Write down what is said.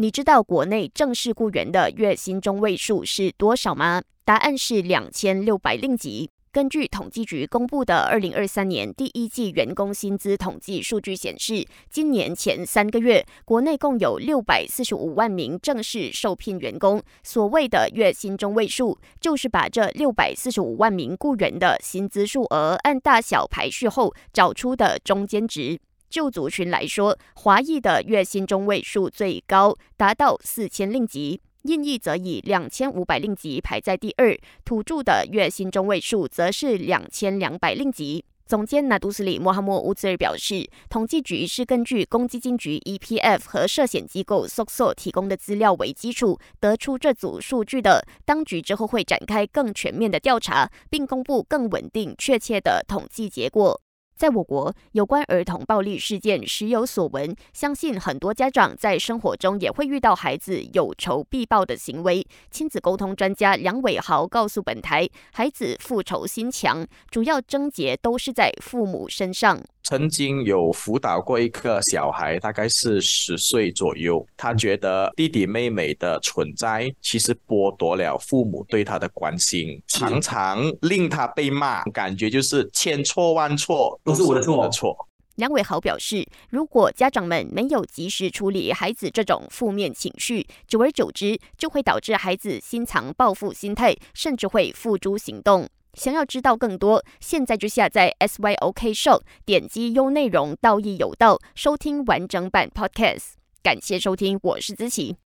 你知道国内正式雇员的月薪中位数是多少吗？答案是两千六百令吉。根据统计局公布的二零二三年第一季员工薪资统计数据显示，今年前三个月，国内共有六百四十五万名正式受聘员工。所谓的月薪中位数，就是把这六百四十五万名雇员的薪资数额按大小排序后找出的中间值。就族群来说，华裔的月薪中位数最高，达到四千令吉。印裔则以两千五百令吉排在第二，土著的月薪中位数则是两千两百令吉。总监纳杜斯里莫哈默乌兹尔表示，统计局是根据公积金局 EPF 和涉险机构 SOCSO 提供的资料为基础得出这组数据的。当局之后会展开更全面的调查，并公布更稳定、确切的统计结果。在我国，有关儿童暴力事件时有所闻，相信很多家长在生活中也会遇到孩子有仇必报的行为。亲子沟通专家梁伟豪告诉本台，孩子复仇心强，主要症结都是在父母身上。曾经有辅导过一个小孩，大概是十岁左右。他觉得弟弟妹妹的存在，其实剥夺了父母对他的关心，常常令他被骂，感觉就是千错万错都是我的错。梁伟豪表示，如果家长们没有及时处理孩子这种负面情绪，久而久之就会导致孩子心藏报复心态，甚至会付诸行动。想要知道更多，现在就下载 SYOK Show，点击优内容，道义有道，收听完整版 Podcast。感谢收听，我是子琪。